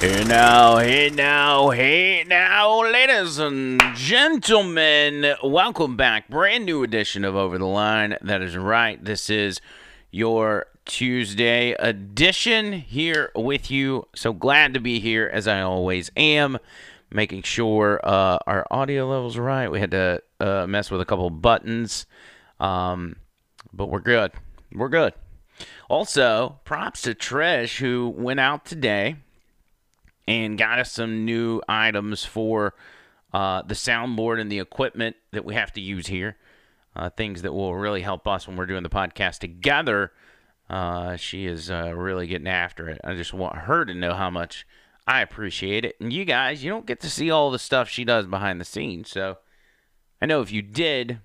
Hey now, hey now, hey now, ladies and gentlemen, welcome back. Brand new edition of Over the Line. That is right. This is your Tuesday edition here with you. So glad to be here as I always am, making sure uh, our audio levels are right. We had to uh, mess with a couple buttons, um, but we're good. We're good. Also, props to Trish who went out today and got us some new items for uh, the soundboard and the equipment that we have to use here. Uh, things that will really help us when we're doing the podcast together. Uh, she is uh, really getting after it. I just want her to know how much I appreciate it. And you guys, you don't get to see all the stuff she does behind the scenes. So I know if you did,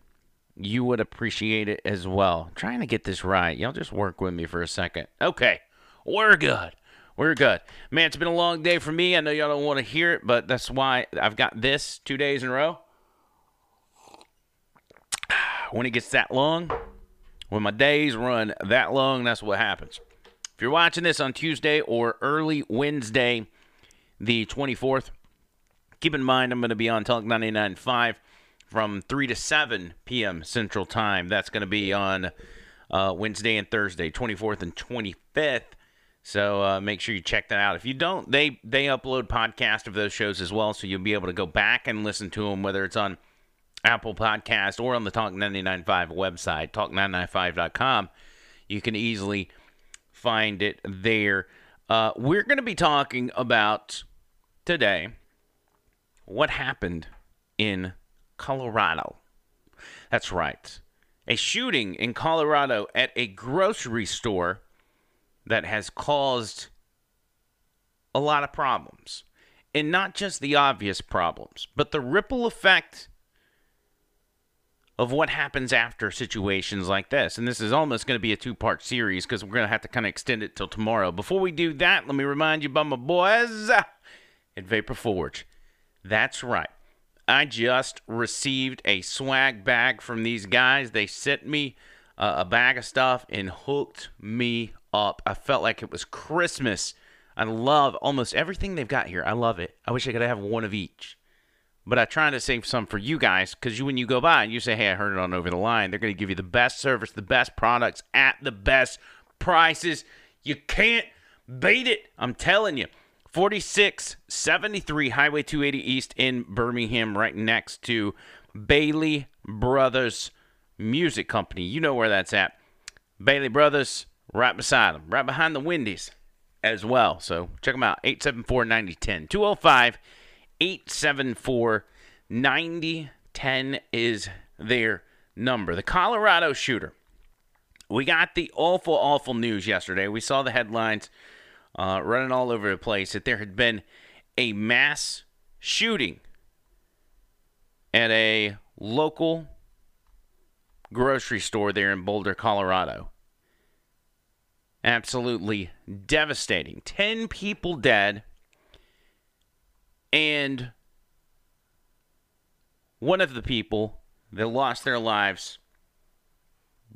you would appreciate it as well. I'm trying to get this right. Y'all just work with me for a second. Okay, we're good. We're good. Man, it's been a long day for me. I know y'all don't want to hear it, but that's why I've got this two days in a row. When it gets that long, when my days run that long, that's what happens. If you're watching this on Tuesday or early Wednesday, the 24th, keep in mind I'm going to be on Talk 99.5 from 3 to 7 p.m. Central Time. That's going to be on uh, Wednesday and Thursday, 24th and 25th. So uh, make sure you check that out. If you don't, they they upload podcast of those shows as well, so you'll be able to go back and listen to them, whether it's on Apple Podcast or on the Talk 995 website, talk995.com. You can easily find it there. Uh, we're going to be talking about today what happened in Colorado. That's right. A shooting in Colorado at a grocery store that has caused a lot of problems. And not just the obvious problems, but the ripple effect of what happens after situations like this. And this is almost going to be a two part series because we're going to have to kind of extend it till tomorrow. Before we do that, let me remind you about my boys at Vapor Forge. That's right. I just received a swag bag from these guys. They sent me uh, a bag of stuff and hooked me up. I felt like it was Christmas. I love almost everything they've got here. I love it. I wish I could have one of each. But I try to save some for you guys because you, when you go by and you say, hey, I heard it on Over the Line, they're going to give you the best service, the best products at the best prices. You can't beat it. I'm telling you. 4673 Highway 280 East in Birmingham, right next to Bailey Brothers Music Company. You know where that's at. Bailey Brothers, right beside them, right behind the Wendy's as well. So check them out 874 9010. 205 874 9010 is their number. The Colorado shooter. We got the awful, awful news yesterday. We saw the headlines uh, running all over the place that there had been a mass shooting at a local grocery store there in Boulder, Colorado. Absolutely devastating. 10 people dead. And one of the people that lost their lives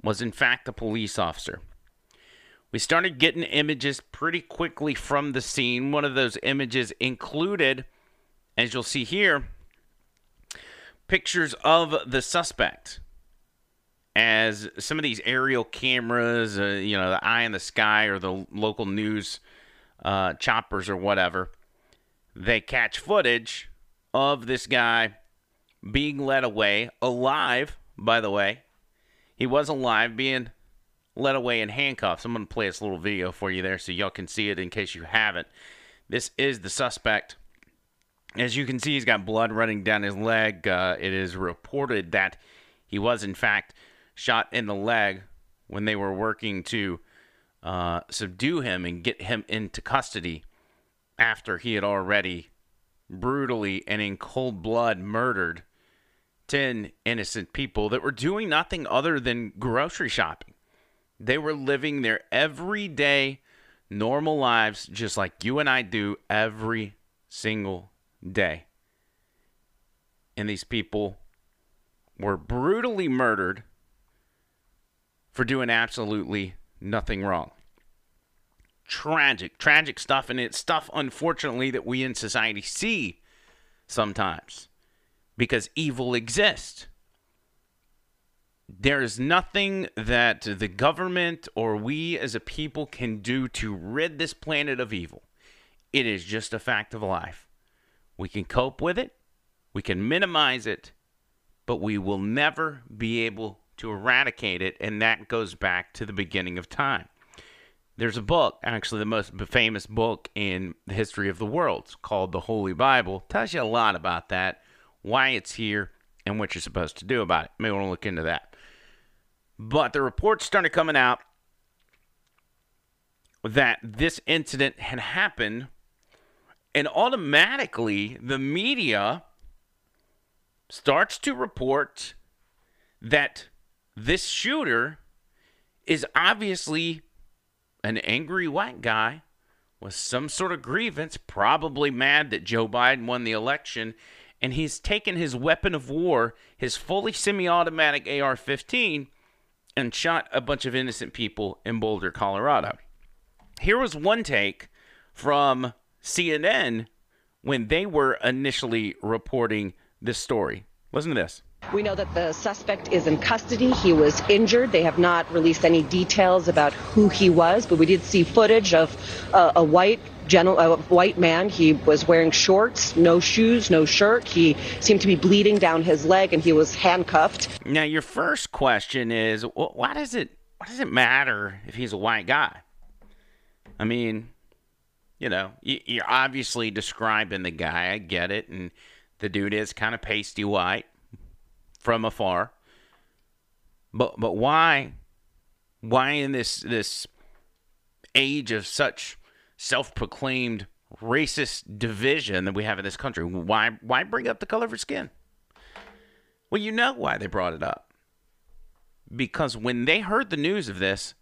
was, in fact, a police officer. We started getting images pretty quickly from the scene. One of those images included, as you'll see here, pictures of the suspect. As some of these aerial cameras, uh, you know, the eye in the sky or the local news uh, choppers or whatever, they catch footage of this guy being led away, alive, by the way. He was alive, being led away in handcuffs. I'm going to play this little video for you there so y'all can see it in case you haven't. This is the suspect. As you can see, he's got blood running down his leg. Uh, it is reported that he was, in fact, shot in the leg when they were working to uh, subdue him and get him into custody after he had already brutally and in cold blood murdered 10 innocent people that were doing nothing other than grocery shopping. They were living their everyday, normal lives just like you and I do every single day. And these people were brutally murdered for doing absolutely nothing wrong. tragic, tragic stuff, and it's stuff, unfortunately, that we in society see sometimes because evil exists. There is nothing that the government or we as a people can do to rid this planet of evil. It is just a fact of life. We can cope with it, we can minimize it, but we will never be able to eradicate it, and that goes back to the beginning of time. There's a book, actually the most famous book in the history of the world, called the Holy Bible. It Tells you a lot about that, why it's here, and what you're supposed to do about it. May want to look into that. But the reports started coming out that this incident had happened, and automatically the media starts to report that this shooter is obviously an angry white guy with some sort of grievance, probably mad that Joe Biden won the election, and he's taken his weapon of war, his fully semi automatic AR 15, and shot a bunch of innocent people in Boulder, Colorado. Here was one take from CNN when they were initially reporting this story. Listen to this. We know that the suspect is in custody. He was injured. They have not released any details about who he was, but we did see footage of uh, a white gentle, a white man. He was wearing shorts, no shoes, no shirt. He seemed to be bleeding down his leg, and he was handcuffed. Now, your first question is, why does it why does it matter if he's a white guy? I mean, you know, you're obviously describing the guy. I get it, and the dude is kind of pasty white from afar. But but why why in this this age of such self-proclaimed racist division that we have in this country, why why bring up the color of your skin? Well, you know why they brought it up. Because when they heard the news of this,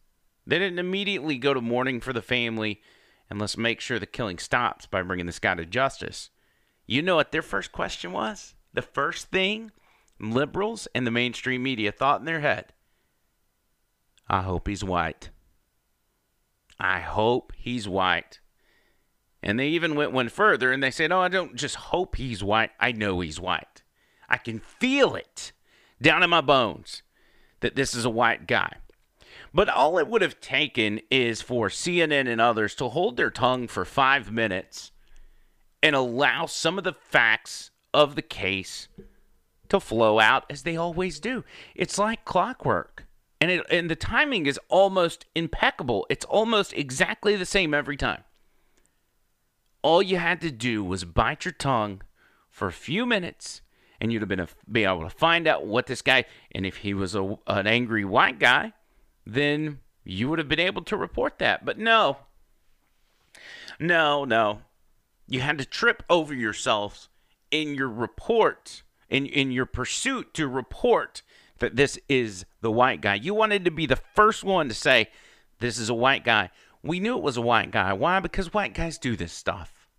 they didn't immediately go to mourning for the family and let's make sure the killing stops by bringing this guy to justice. You know what their first question was? The first thing liberals and the mainstream media thought in their head I hope he's white. I hope he's white. And they even went one further and they said, Oh, I don't just hope he's white. I know he's white. I can feel it down in my bones that this is a white guy. But all it would have taken is for CNN and others to hold their tongue for five minutes and allow some of the facts of the case to flow out as they always do. It's like clockwork. And it and the timing is almost impeccable. It's almost exactly the same every time. All you had to do was bite your tongue for a few minutes and you'd have been a, be able to find out what this guy and if he was a, an angry white guy, then you would have been able to report that. But no. No, no. You had to trip over yourselves in your report, in, in your pursuit to report that this is the white guy. You wanted to be the first one to say, this is a white guy. We knew it was a white guy. Why? Because white guys do this stuff.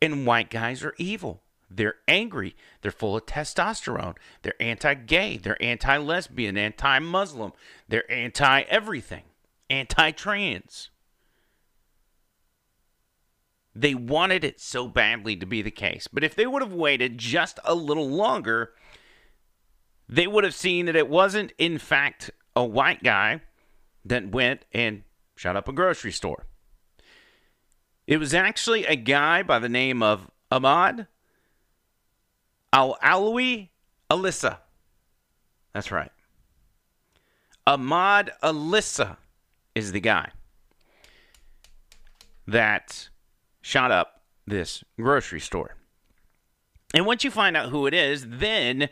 And white guys are evil. They're angry. They're full of testosterone. They're anti gay. They're anti lesbian, anti Muslim. They're anti everything, anti trans. They wanted it so badly to be the case. But if they would have waited just a little longer, they would have seen that it wasn't, in fact, a white guy that went and shut up a grocery store. It was actually a guy by the name of Ahmad Al Aliwi Alissa. That's right. Ahmad Alissa is the guy that shot up this grocery store. And once you find out who it is, then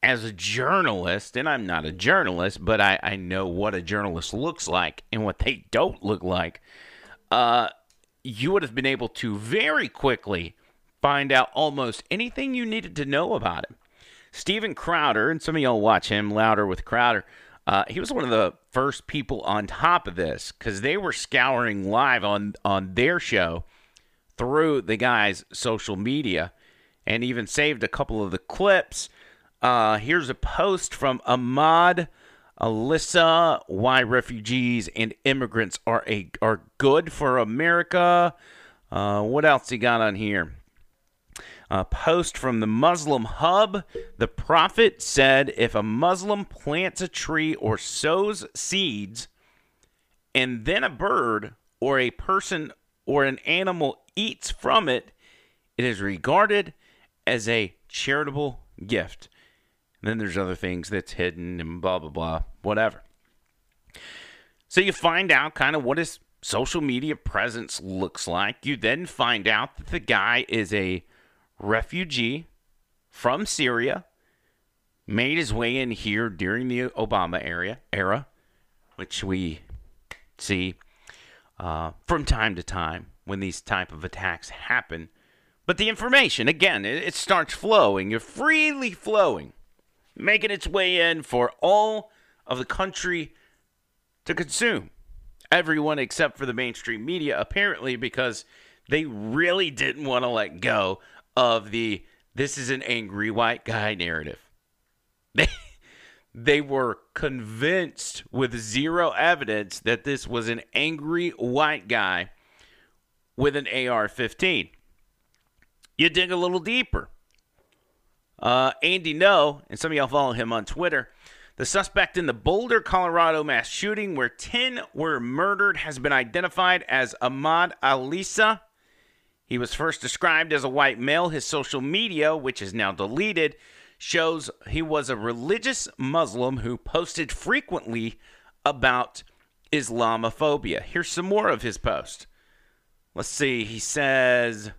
as a journalist, and I'm not a journalist, but I, I know what a journalist looks like and what they don't look like, uh, you would have been able to very quickly find out almost anything you needed to know about him. Steven Crowder, and some of y'all watch him louder with Crowder. Uh, he was one of the first people on top of this because they were scouring live on on their show through the guy's social media and even saved a couple of the clips. Uh, here's a post from Ahmad Alissa, why refugees and immigrants are a are good for America. Uh, what else he got on here? A post from the Muslim Hub. The Prophet said if a Muslim plants a tree or sows seeds, and then a bird or a person or an animal eats from it, it is regarded as a charitable gift. And then there's other things that's hidden and blah, blah, blah, whatever. So you find out kind of what his social media presence looks like. You then find out that the guy is a refugee from Syria, made his way in here during the Obama era, era which we see uh, from time to time when these type of attacks happen. But the information, again, it, it starts flowing, you're freely flowing, making its way in for all of the country to consume. Everyone except for the mainstream media, apparently, because they really didn't want to let go of the this is an angry white guy narrative. They they were convinced with zero evidence that this was an angry white guy with an AR-15. You dig a little deeper. Uh, Andy Ngo, and some of y'all follow him on Twitter. The suspect in the Boulder, Colorado mass shooting, where 10 were murdered, has been identified as Ahmad Alissa. He was first described as a white male. His social media, which is now deleted, shows he was a religious Muslim who posted frequently about Islamophobia. Here's some more of his post. Let's see. He says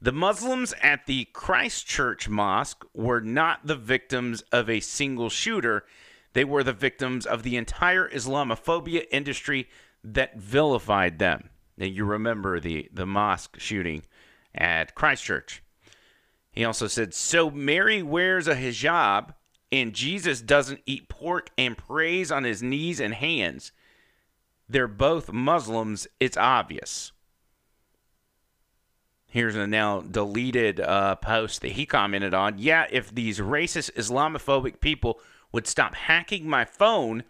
the Muslims at the Christchurch Mosque were not the victims of a single shooter. They were the victims of the entire Islamophobia industry that vilified them. Now, you remember the, the mosque shooting at Christchurch. He also said, So Mary wears a hijab and Jesus doesn't eat pork and prays on his knees and hands. They're both Muslims. It's obvious. Here's a now deleted uh, post that he commented on. Yeah, if these racist Islamophobic people would stop hacking my phone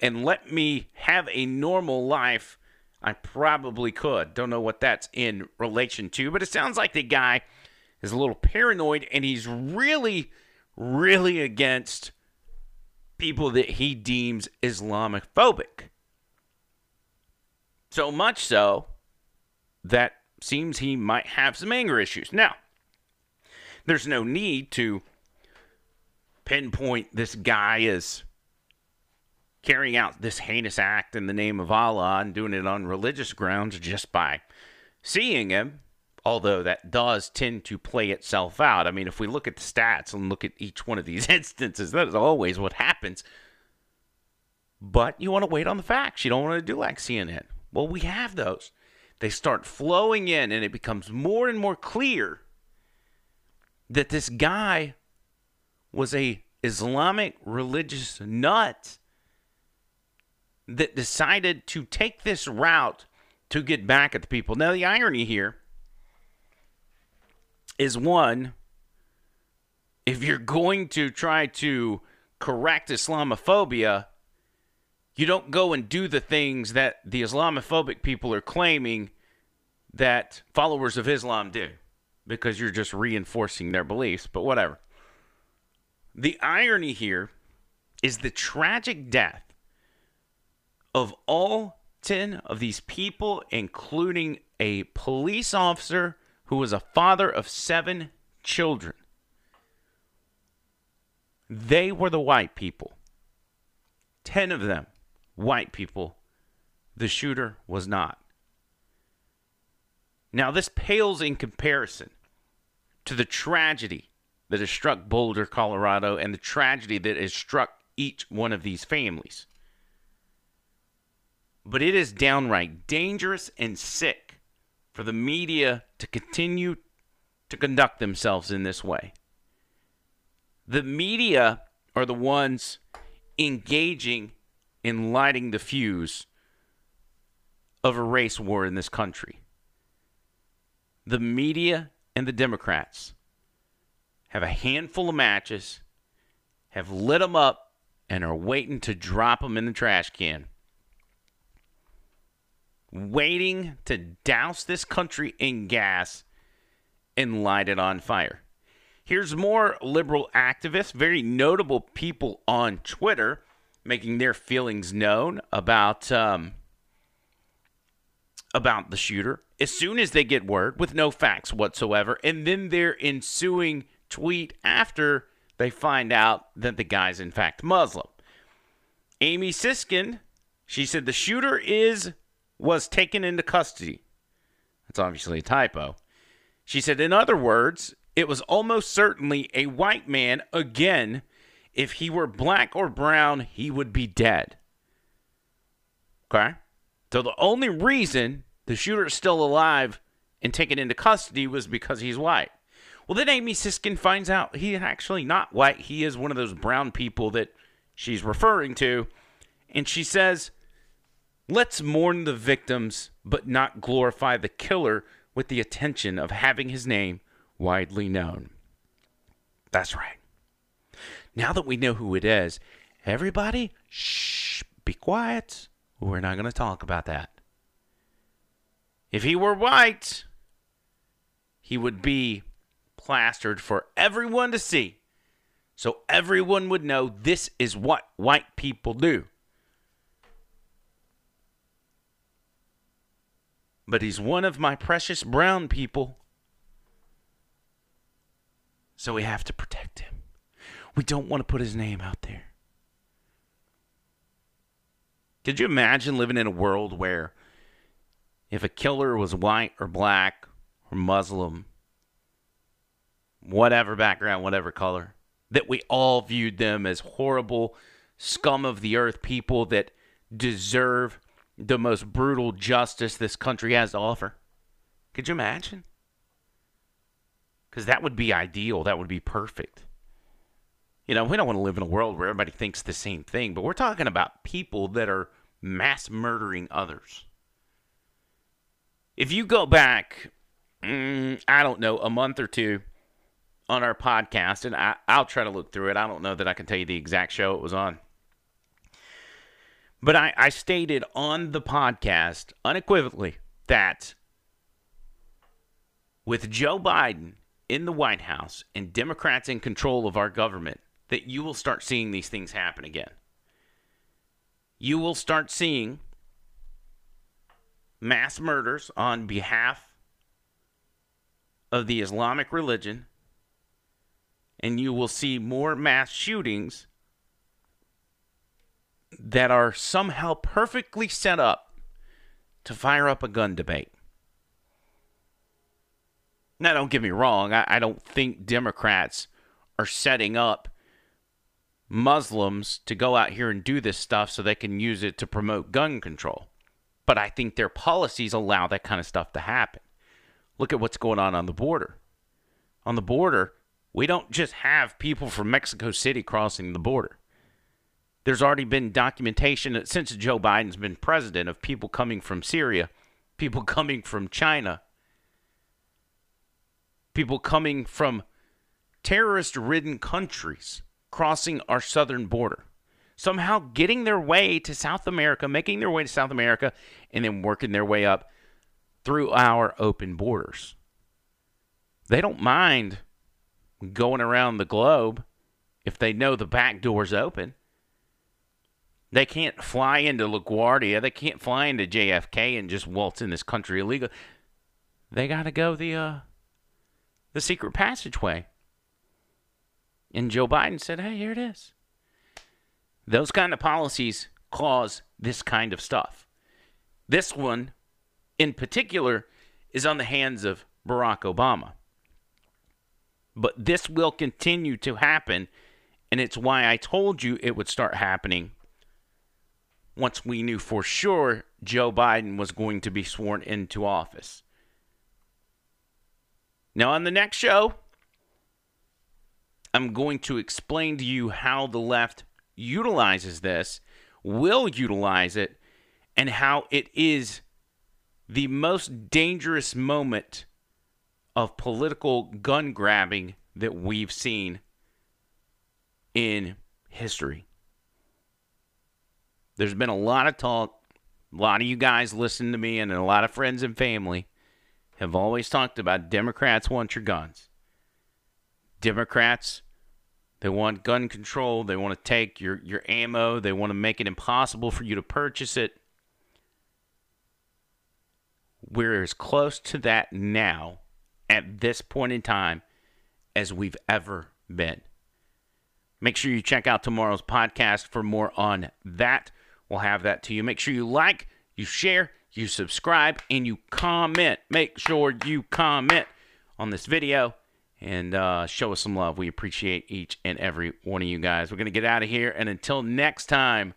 and let me have a normal life, I probably could. Don't know what that's in relation to, but it sounds like the guy is a little paranoid and he's really, really against people that he deems Islamophobic. So much so that seems he might have some anger issues. Now, there's no need to pinpoint this guy as carrying out this heinous act in the name of Allah and doing it on religious grounds just by seeing him, although that does tend to play itself out. I mean, if we look at the stats and look at each one of these instances, that is always what happens. But you want to wait on the facts. You don't want to do like CNN. Well, we have those they start flowing in, and it becomes more and more clear that this guy was a Islamic religious nut that decided to take this route to get back at the people. Now, the irony here is one, if you're going to try to correct Islamophobia, you don't go and do the things that the Islamophobic people are claiming that followers of Islam do because you're just reinforcing their beliefs, but whatever. The irony here is the tragic death of all 10 of these people, including a police officer who was a father of seven children. They were the white people. 10 of them white people. The shooter was not. Now, this pales in comparison to the tragedy that has struck Boulder, Colorado, and the tragedy that has struck each one of these families. But it is downright dangerous and sick for the media to continue to conduct themselves in this way. The media are the ones engaging in lighting the fuse of a race war in this country. The media and the Democrats have a handful of matches, have lit them up, and are waiting to drop them in the trash can. Waiting to douse this country in gas and light it on fire. Here's more liberal activists, very notable people on Twitter, making their feelings known about um, about the shooter as soon as they get word with no facts whatsoever, and then their ensuing tweet after they find out that the guy's in fact Muslim. Amy Siskind, she said the shooter is was taken into custody. That's obviously a typo. She said, in other words, it was almost certainly a white man again. If he were black or brown, he would be dead. Okay? So the only reason the shooter is still alive and taken into custody was because he's white. Well, then Amy Siskind finds out he's actually not white. He is one of those brown people that she's referring to. And she says, let's mourn the victims, but not glorify the killer with the attention of having his name widely known. That's right. Now that we know who it is, everybody, shh, be quiet. We're not going to talk about that. If he were white, he would be plastered for everyone to see. So everyone would know this is what white people do. But he's one of my precious brown people. So we have to protect him. We don't want to put his name out there. Could you imagine living in a world where if a killer was white or black or Muslim, whatever background, whatever color, that we all viewed them as horrible, scum of the earth people that deserve the most brutal justice this country has to offer? Could you imagine? Because that would be ideal. That would be perfect. You know, we don't want to live in a world where everybody thinks the same thing, but we're talking about people that are mass murdering others. If you go back, mm, I don't know, a month or two on our podcast, and I, I'll try to look through it. I don't know that I can tell you the exact show it was on. But I, I stated on the podcast unequivocally that with Joe Biden in the White House and Democrats in control of our government, that you will start seeing these things happen again. You will start seeing mass murders on behalf of the Islamic religion, and you will see more mass shootings that are somehow perfectly set up to fire up a gun debate. Now, don't get me wrong, I, I don't think Democrats are setting up Muslims to go out here and do this stuff so they can use it to promote gun control. But I think their policies allow that kind of stuff to happen. Look at what's going on on the border. On the border, we don't just have people from Mexico City crossing the border. There's already been documentation that since Joe Biden's been president of people coming from Syria, people coming from China, people coming from terrorist ridden countries crossing our southern border. Somehow getting their way to South America, making their way to South America, and then working their way up through our open borders. They don't mind going around the globe if they know the back door's open. They can't fly into LaGuardia. They can't fly into JFK and just waltz in this country illegal. They got to go the uh, the secret passageway. And Joe Biden said, "Hey, here it is." Those kind of policies cause this kind of stuff. This one, in particular, is on the hands of Barack Obama. But this will continue to happen, and it's why I told you it would start happening once we knew for sure Joe Biden was going to be sworn into office. Now, on the next show, I'm going to explain to you how the left utilizes this, will utilize it, and how it is the most dangerous moment of political gun grabbing that we've seen in history. There's been a lot of talk. A lot of you guys listen to me, and a lot of friends and family have always talked about Democrats want your guns. Democrats, they want gun control. They want to take your, your ammo. They want to make it impossible for you to purchase it. We're as close to that now at this point in time as we've ever been. Make sure you check out tomorrow's podcast for more on that. We'll have that to you. Make sure you like, you share, you subscribe, and you comment. Make sure you comment on this video and uh, show us some love. We appreciate each and every one of you guys. We're going to get out of here. And until next time,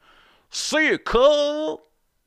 see you, cool.